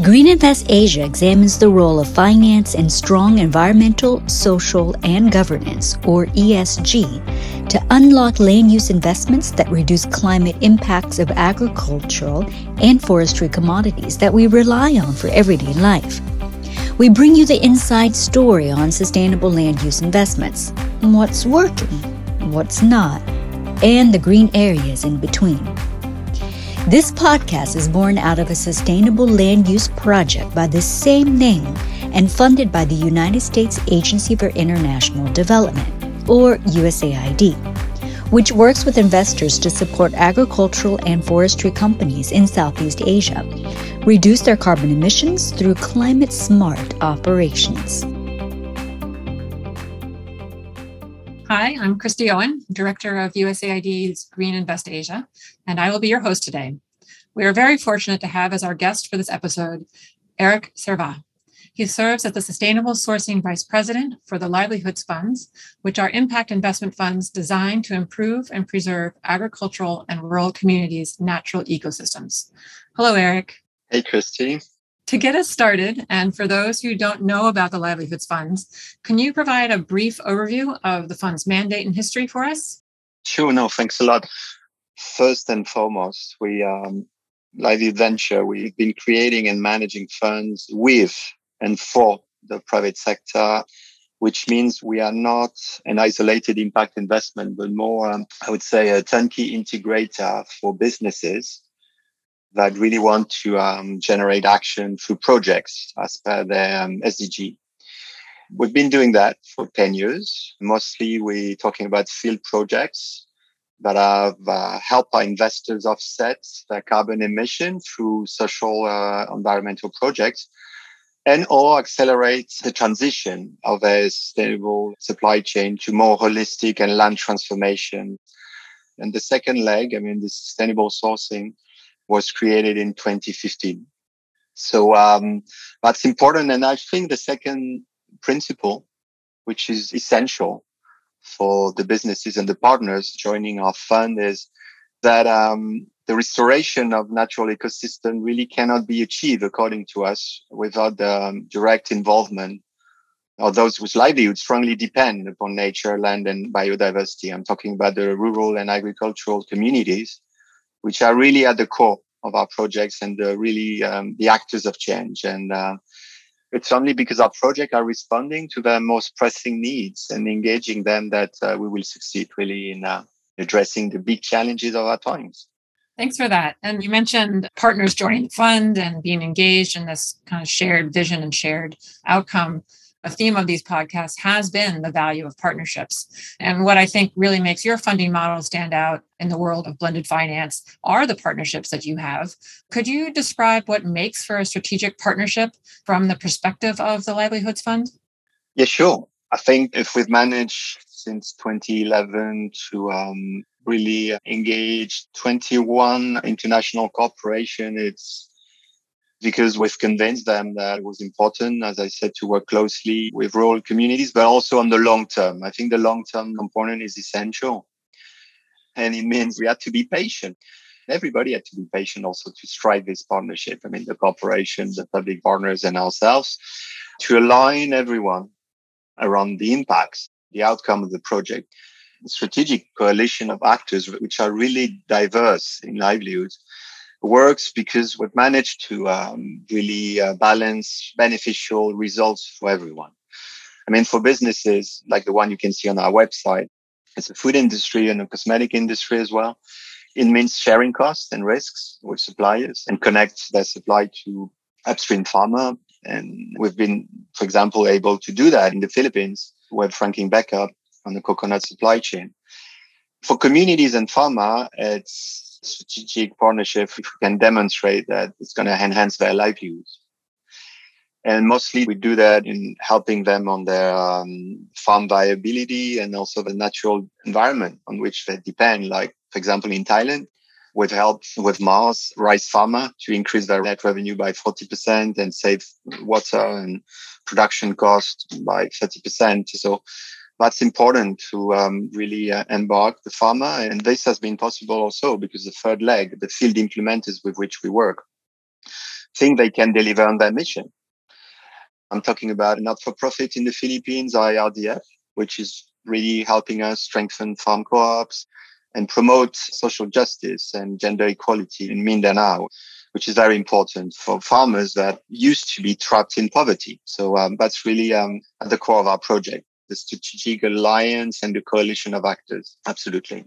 Green Invest Asia examines the role of finance in strong environmental, social, and governance, or ESG, to unlock land use investments that reduce climate impacts of agricultural and forestry commodities that we rely on for everyday life. We bring you the inside story on sustainable land use investments what's working, what's not, and the green areas in between. This podcast is born out of a sustainable land use project by the same name and funded by the United States Agency for International Development, or USAID, which works with investors to support agricultural and forestry companies in Southeast Asia reduce their carbon emissions through climate smart operations. Hi, I'm Christy Owen, Director of USAID's Green Invest Asia, and I will be your host today. We are very fortunate to have as our guest for this episode Eric Servat. He serves as the Sustainable Sourcing Vice President for the Livelihoods Funds, which are impact investment funds designed to improve and preserve agricultural and rural communities' natural ecosystems. Hello, Eric. Hey, Christy. To get us started, and for those who don't know about the Livelihoods Funds, can you provide a brief overview of the fund's mandate and history for us? Sure, no, thanks a lot. First and foremost, we, um, Lively Venture, we've been creating and managing funds with and for the private sector, which means we are not an isolated impact investment, but more, um, I would say, a turnkey integrator for businesses that really want to um, generate action through projects as per their um, SDG. We've been doing that for 10 years. Mostly we're talking about field projects that have uh, helped our investors offset their carbon emission through social uh, environmental projects and or accelerate the transition of a sustainable supply chain to more holistic and land transformation. And the second leg, I mean, the sustainable sourcing was created in 2015. So um, that's important. And I think the second principle, which is essential for the businesses and the partners joining our fund, is that um, the restoration of natural ecosystem really cannot be achieved, according to us, without the um, direct involvement of those whose livelihoods strongly depend upon nature, land, and biodiversity. I'm talking about the rural and agricultural communities which are really at the core of our projects and uh, really um, the actors of change. And uh, it's only because our projects are responding to their most pressing needs and engaging them that uh, we will succeed really in uh, addressing the big challenges of our times. Thanks for that. And you mentioned partners joining the fund and being engaged in this kind of shared vision and shared outcome a theme of these podcasts has been the value of partnerships. And what I think really makes your funding model stand out in the world of blended finance are the partnerships that you have. Could you describe what makes for a strategic partnership from the perspective of the Livelihoods Fund? Yeah, sure. I think if we've managed since 2011 to um, really engage 21 international corporation, it's because we've convinced them that it was important, as I said, to work closely with rural communities, but also on the long term. I think the long term component is essential. And it means we had to be patient. Everybody had to be patient also to strike this partnership. I mean, the corporation, the public partners, and ourselves to align everyone around the impacts, the outcome of the project. Strategic coalition of actors, which are really diverse in livelihoods, works because we've managed to um, really uh, balance beneficial results for everyone. I mean, for businesses like the one you can see on our website, it's a food industry and a cosmetic industry as well. It means sharing costs and risks with suppliers and connect their supply to upstream farmer. And we've been, for example, able to do that in the Philippines with Franklin Baker on the coconut supply chain. For communities and pharma, it's strategic partnership if we can demonstrate that it's going to enhance their livelihoods. And mostly we do that in helping them on their um, farm viability and also the natural environment on which they depend. Like, for example, in Thailand, we've helped with Mars rice farmer to increase their net revenue by 40% and save water and production cost by 30%. So that's important to um, really uh, embark the farmer. And this has been possible also because the third leg, the field implementers with which we work, think they can deliver on their mission. I'm talking about not for profit in the Philippines, IRDF, which is really helping us strengthen farm co-ops and promote social justice and gender equality in Mindanao, which is very important for farmers that used to be trapped in poverty. So um, that's really um, at the core of our project, the strategic alliance and the coalition of actors. Absolutely.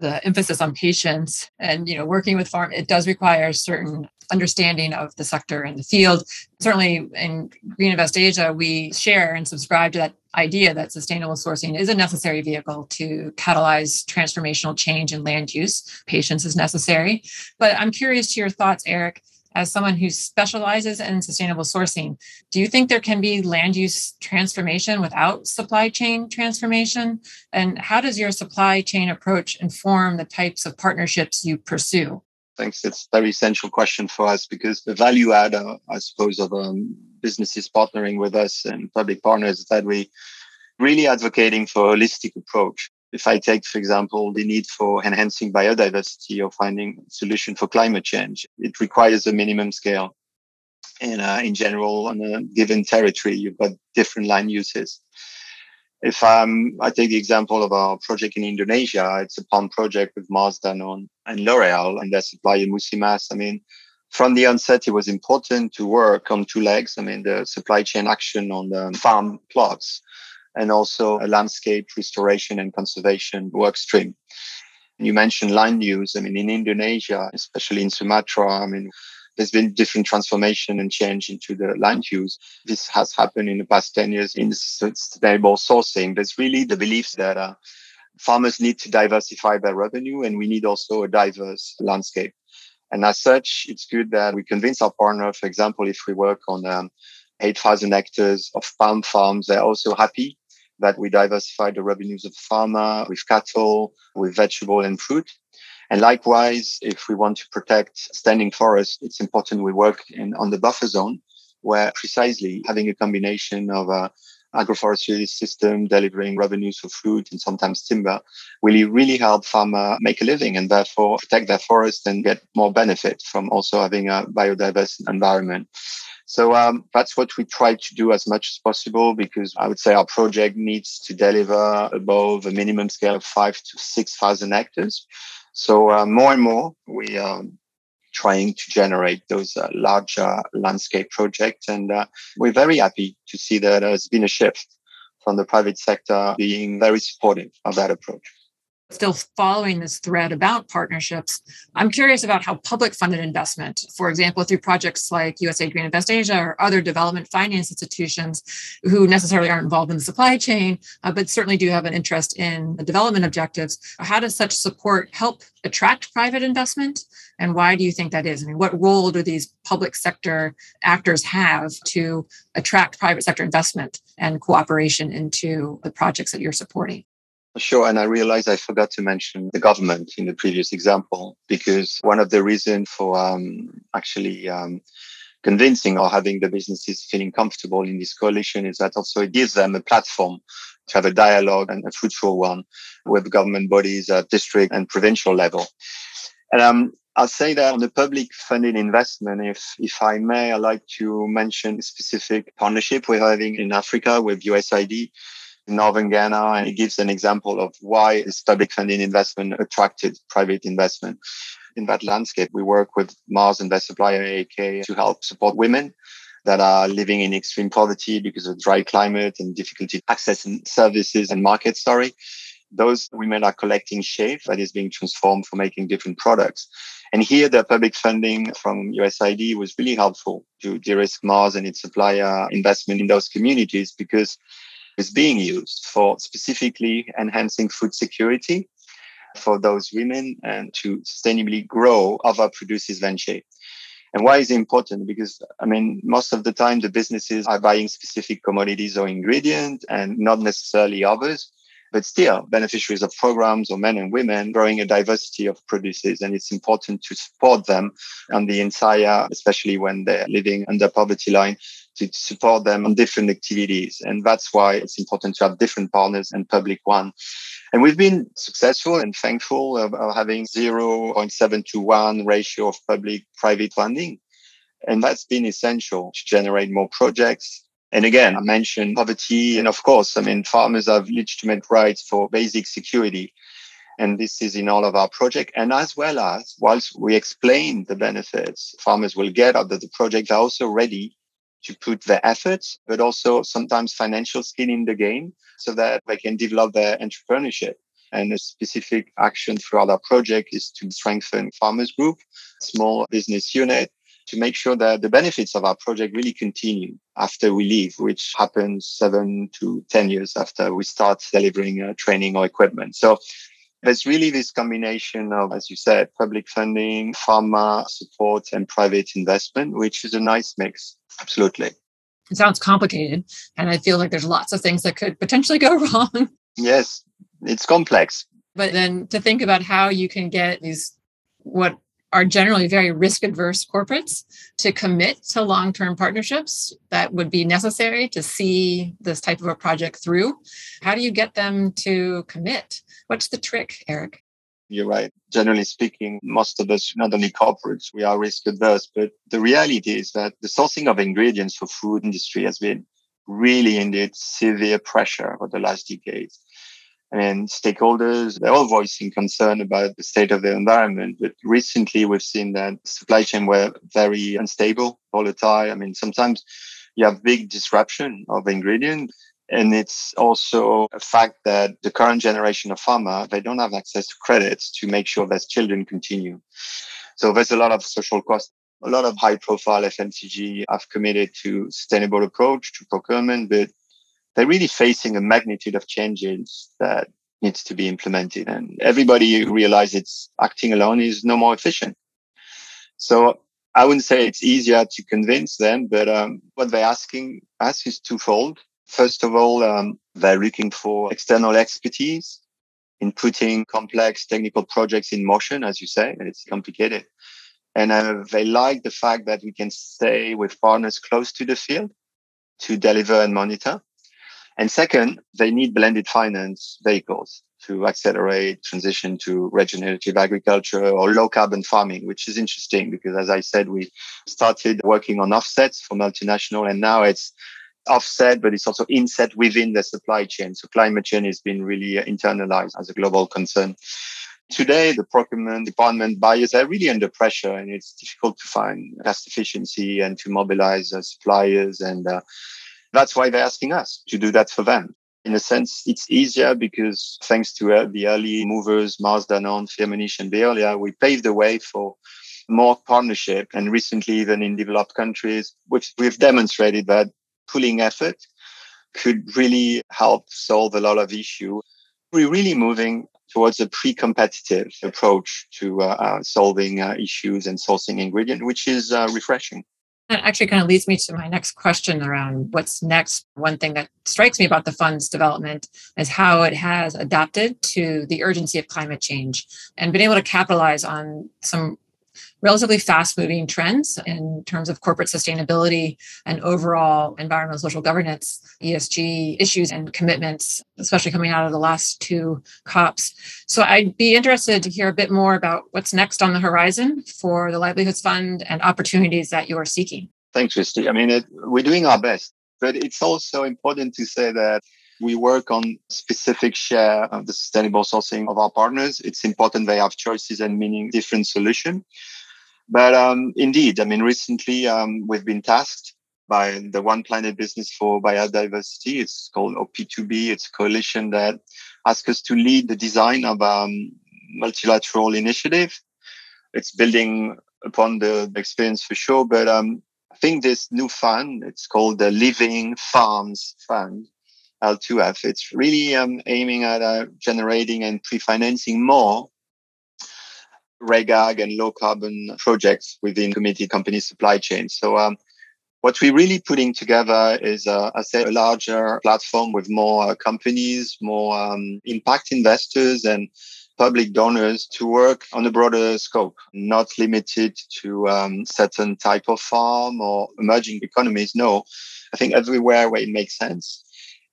The emphasis on patience and you know working with farm it does require a certain understanding of the sector and the field. Certainly in green invest asia we share and subscribe to that idea that sustainable sourcing is a necessary vehicle to catalyze transformational change in land use. Patience is necessary. But i'm curious to your thoughts eric as someone who specializes in sustainable sourcing, do you think there can be land use transformation without supply chain transformation? And how does your supply chain approach inform the types of partnerships you pursue? Thanks. It's a very essential question for us because the value add, uh, I suppose, of um, businesses partnering with us and public partners is that we really advocating for a holistic approach if I take, for example, the need for enhancing biodiversity or finding solution for climate change, it requires a minimum scale. And uh, in general, on a given territory, you've got different land uses. If um, I take the example of our project in Indonesia, it's a palm project with Mars Danone and L'Oreal and their supplier Musim Mas. I mean, from the onset, it was important to work on two legs. I mean, the supply chain action on the farm plots and also a landscape restoration and conservation work stream. You mentioned land use. I mean, in Indonesia, especially in Sumatra, I mean, there's been different transformation and change into the land use. This has happened in the past 10 years in sustainable sourcing. There's really the belief that uh, farmers need to diversify their revenue and we need also a diverse landscape. And as such, it's good that we convince our partner, for example, if we work on um, 8,000 hectares of palm farms, they're also happy that we diversify the revenues of pharma with cattle, with vegetable and fruit. And likewise, if we want to protect standing forests, it's important we work in, on the buffer zone where precisely having a combination of a agroforestry system delivering revenues for fruit and sometimes timber will really help farmer make a living and therefore protect their forest and get more benefit from also having a biodiverse environment. So um, that's what we try to do as much as possible because I would say our project needs to deliver above a minimum scale of five to 6,000 hectares. So uh, more and more we are trying to generate those uh, larger landscape projects. And uh, we're very happy to see that there's been a shift from the private sector being very supportive of that approach still following this thread about partnerships, I'm curious about how public funded investment, for example, through projects like USAID Green Invest Asia or other development finance institutions who necessarily aren't involved in the supply chain, uh, but certainly do have an interest in the development objectives. How does such support help attract private investment? And why do you think that is? I mean, what role do these public sector actors have to attract private sector investment and cooperation into the projects that you're supporting? Sure. And I realized I forgot to mention the government in the previous example, because one of the reasons for um, actually um, convincing or having the businesses feeling comfortable in this coalition is that also it gives them a platform to have a dialogue and a fruitful one with government bodies at district and provincial level. And um, I'll say that on the public funding investment, if if I may, I'd like to mention a specific partnership we're having in Africa with USAID in northern Ghana, and it gives an example of why this public funding investment attracted private investment. In that landscape, we work with Mars and their supplier AAK to help support women that are living in extreme poverty because of dry climate and difficulty accessing services and markets. Sorry. Those women are collecting shea that is being transformed for making different products. And here the public funding from USAID was really helpful to de-risk Mars and its supplier investment in those communities because is being used for specifically enhancing food security for those women and to sustainably grow other produces venture. And why is it important? Because I mean, most of the time the businesses are buying specific commodities or ingredients and not necessarily others, but still beneficiaries of programs or men and women growing a diversity of produces. And it's important to support them on the entire, especially when they're living under poverty line to support them on different activities. And that's why it's important to have different partners and public one. And we've been successful and thankful of, of having 0.7 to 1 ratio of public private funding. And that's been essential to generate more projects. And again, I mentioned poverty. And of course, I mean, farmers have legitimate rights for basic security. And this is in all of our project. And as well as, whilst we explain the benefits farmers will get out of the project, they're also ready to put their efforts, but also sometimes financial skin in the game so that they can develop their entrepreneurship. And a specific action throughout our project is to strengthen farmers group, small business unit, to make sure that the benefits of our project really continue after we leave, which happens seven to 10 years after we start delivering uh, training or equipment. So there's really this combination of, as you said, public funding, pharma support, and private investment, which is a nice mix. Absolutely. It sounds complicated. And I feel like there's lots of things that could potentially go wrong. Yes, it's complex. But then to think about how you can get these, what are generally very risk adverse corporates to commit to long term partnerships that would be necessary to see this type of a project through. How do you get them to commit? What's the trick, Eric? You're right. Generally speaking, most of us, not only corporates, we are risk adverse, but the reality is that the sourcing of ingredients for food industry has been really indeed severe pressure over the last decades and stakeholders, they're all voicing concern about the state of the environment. But recently we've seen that supply chain were very unstable, volatile. I mean, sometimes you have big disruption of ingredient. And it's also a fact that the current generation of farmer, they don't have access to credits to make sure that children continue. So there's a lot of social cost. A lot of high profile FMCG have committed to sustainable approach to procurement, but they're really facing a magnitude of changes that needs to be implemented. And everybody realizes it's acting alone is no more efficient. So I wouldn't say it's easier to convince them, but um, what they're asking us is twofold. First of all, um, they're looking for external expertise in putting complex technical projects in motion, as you say, and it's complicated. And uh, they like the fact that we can stay with partners close to the field to deliver and monitor. And second, they need blended finance vehicles to accelerate transition to regenerative agriculture or low carbon farming, which is interesting because as I said, we started working on offsets for multinational and now it's offset, but it's also inset within the supply chain. So climate change has been really internalized as a global concern. Today, the procurement department buyers are really under pressure and it's difficult to find cost efficiency and to mobilize uh, suppliers and uh, that's why they're asking us to do that for them. In a sense, it's easier because thanks to uh, the early movers, Mars, Danone, Firmenich, and Veolia, we paved the way for more partnership. And recently, even in developed countries, which we've demonstrated that pooling effort could really help solve a lot of issues. We're really moving towards a pre-competitive approach to uh, uh, solving uh, issues and sourcing ingredient, which is uh, refreshing. That actually kind of leads me to my next question around what's next. One thing that strikes me about the fund's development is how it has adapted to the urgency of climate change and been able to capitalize on some relatively fast moving trends in terms of corporate sustainability and overall environmental social governance, ESG issues and commitments, especially coming out of the last two COPs. So I'd be interested to hear a bit more about what's next on the horizon for the Livelihoods Fund and opportunities that you are seeking. Thanks, Christy. I mean, it, we're doing our best, but it's also important to say that we work on specific share of the sustainable sourcing of our partners. It's important they have choices and meaning different solution. But um, indeed, I mean, recently um, we've been tasked by the One Planet Business for Biodiversity. It's called OP2B. It's a coalition that asks us to lead the design of a um, multilateral initiative. It's building upon the experience for sure, but um, I think this new fund, it's called the Living Farms Fund, L2F. It's really um, aiming at uh, generating and pre-financing more REGAG and low carbon projects within committed company supply chain. So um, what we're really putting together is, uh, I say, a larger platform with more uh, companies, more um, impact investors, and public donors to work on a broader scope, not limited to um, certain type of farm or emerging economies. No, I think everywhere where it makes sense.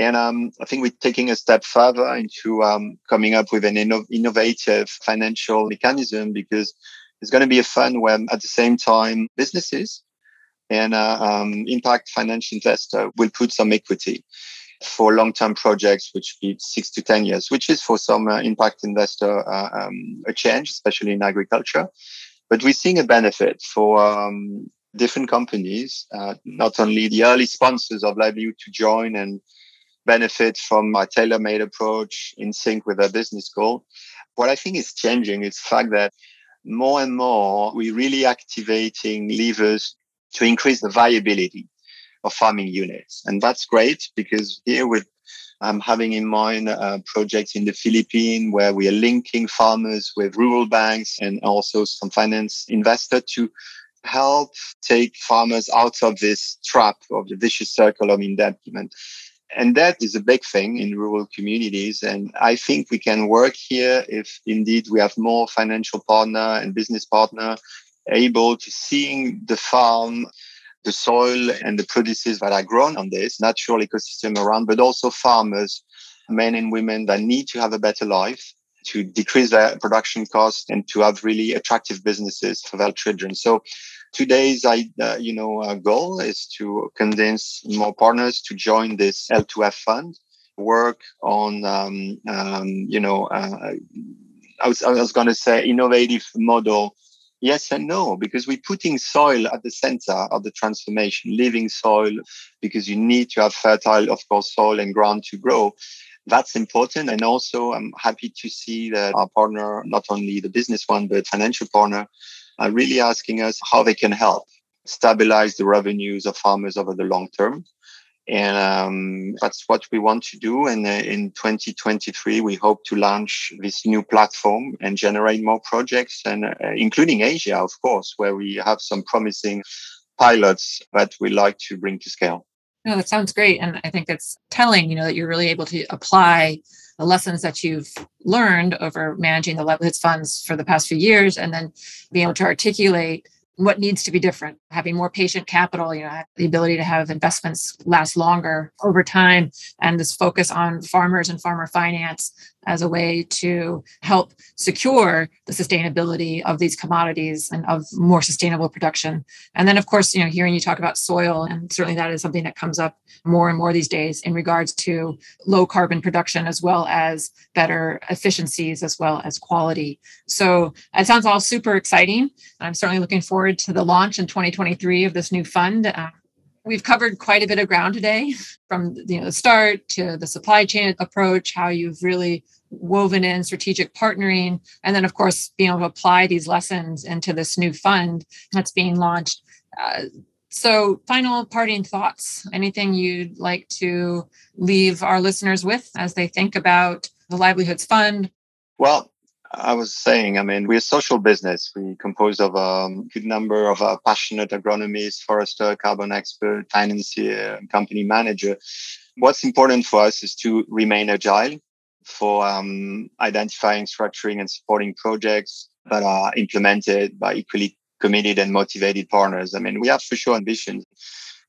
And um, I think we're taking a step further into um, coming up with an inno- innovative financial mechanism because it's going to be a fund where at the same time businesses and uh, um, impact financial investor will put some equity for long-term projects, which be six to 10 years, which is for some uh, impact investor uh, um, a change, especially in agriculture. But we're seeing a benefit for um, different companies, uh, not only the early sponsors of livelihood to join and benefit from a tailor-made approach in sync with their business goal. What I think is changing is the fact that more and more we're really activating levers to increase the viability of farming units. And that's great because here with I'm having in mind uh, a project in the Philippines where we are linking farmers with rural banks and also some finance investor to help take farmers out of this trap of the vicious circle of indebtedness. And that is a big thing in rural communities. And I think we can work here if indeed we have more financial partner and business partner able to seeing the farm the soil and the produces that are grown on this natural ecosystem around, but also farmers, men and women that need to have a better life to decrease their production costs and to have really attractive businesses for their children. So today's uh, you know uh, goal is to convince more partners to join this L2F fund, work on um, um, you know uh, I was I was going to say innovative model Yes and no, because we're putting soil at the center of the transformation, living soil, because you need to have fertile, of course, soil and ground to grow. That's important. And also, I'm happy to see that our partner, not only the business one, but financial partner, are really asking us how they can help stabilize the revenues of farmers over the long term. And um, that's what we want to do. And uh, in 2023, we hope to launch this new platform and generate more projects, and uh, including Asia, of course, where we have some promising pilots that we like to bring to scale. No, that sounds great. And I think it's telling, you know, that you're really able to apply the lessons that you've learned over managing the livelihoods funds for the past few years and then being able to articulate what needs to be different having more patient capital you know the ability to have investments last longer over time and this focus on farmers and farmer finance as a way to help secure the sustainability of these commodities and of more sustainable production. And then, of course, you know, hearing you talk about soil, and certainly that is something that comes up more and more these days in regards to low carbon production as well as better efficiencies as well as quality. So it sounds all super exciting. I'm certainly looking forward to the launch in 2023 of this new fund. Uh, We've covered quite a bit of ground today from you know, the start to the supply chain approach, how you've really woven in strategic partnering, and then, of course, being able to apply these lessons into this new fund that's being launched. Uh, so, final parting thoughts anything you'd like to leave our listeners with as they think about the Livelihoods Fund? Well, I was saying, I mean, we're a social business. We composed of a good number of uh, passionate agronomists, forester, carbon expert, financier, company manager. What's important for us is to remain agile for um, identifying, structuring, and supporting projects that are implemented by equally committed and motivated partners. I mean, we have for sure ambitions,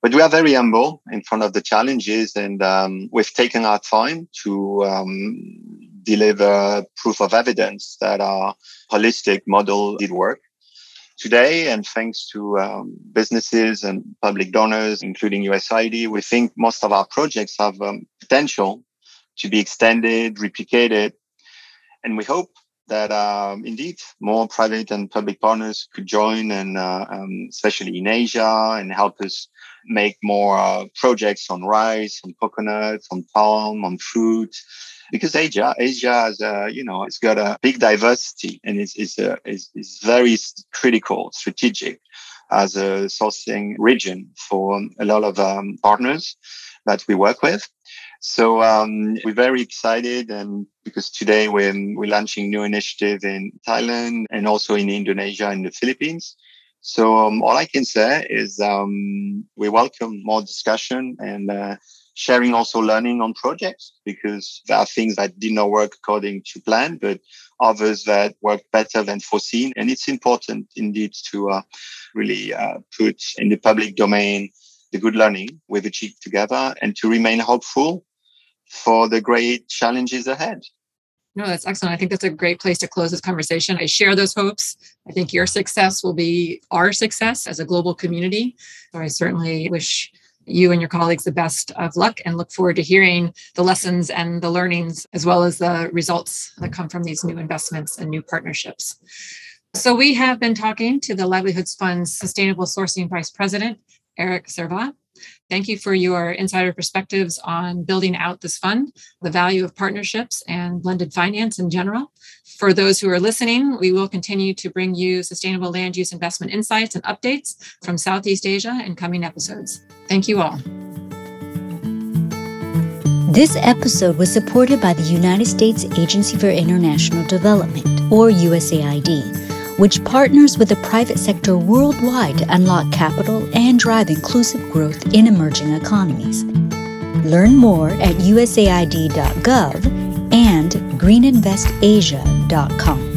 but we are very humble in front of the challenges, and um, we've taken our time to um, deliver proof of evidence that our holistic model did work. Today, and thanks to um, businesses and public donors, including USAID, we think most of our projects have um, potential to be extended, replicated, and we hope that um, indeed more private and public partners could join, and uh, um, especially in Asia, and help us make more uh, projects on rice, on coconut, on palm, on fruit, because Asia, Asia has, a, you know, it's got a big diversity and it's, is, uh, is, is very critical, strategic as a sourcing region for a lot of um, partners that we work with. So um, we're very excited, and because today we're we're launching new initiative in Thailand and also in Indonesia and the Philippines. So um, all I can say is um, we welcome more discussion and uh, sharing also learning on projects because there are things that did not work according to plan, but others that work better than foreseen. And it's important indeed to uh, really uh, put in the public domain the good learning we've achieved together and to remain hopeful for the great challenges ahead. No, that's excellent. I think that's a great place to close this conversation. I share those hopes. I think your success will be our success as a global community. So I certainly wish you and your colleagues the best of luck and look forward to hearing the lessons and the learnings as well as the results that come from these new investments and new partnerships. So we have been talking to the Livelihoods Fund's Sustainable Sourcing Vice President, Eric Servat. Thank you for your insider perspectives on building out this fund, the value of partnerships, and blended finance in general. For those who are listening, we will continue to bring you sustainable land use investment insights and updates from Southeast Asia in coming episodes. Thank you all. This episode was supported by the United States Agency for International Development, or USAID which partners with the private sector worldwide to unlock capital and drive inclusive growth in emerging economies. Learn more at usaid.gov and greeninvestasia.com.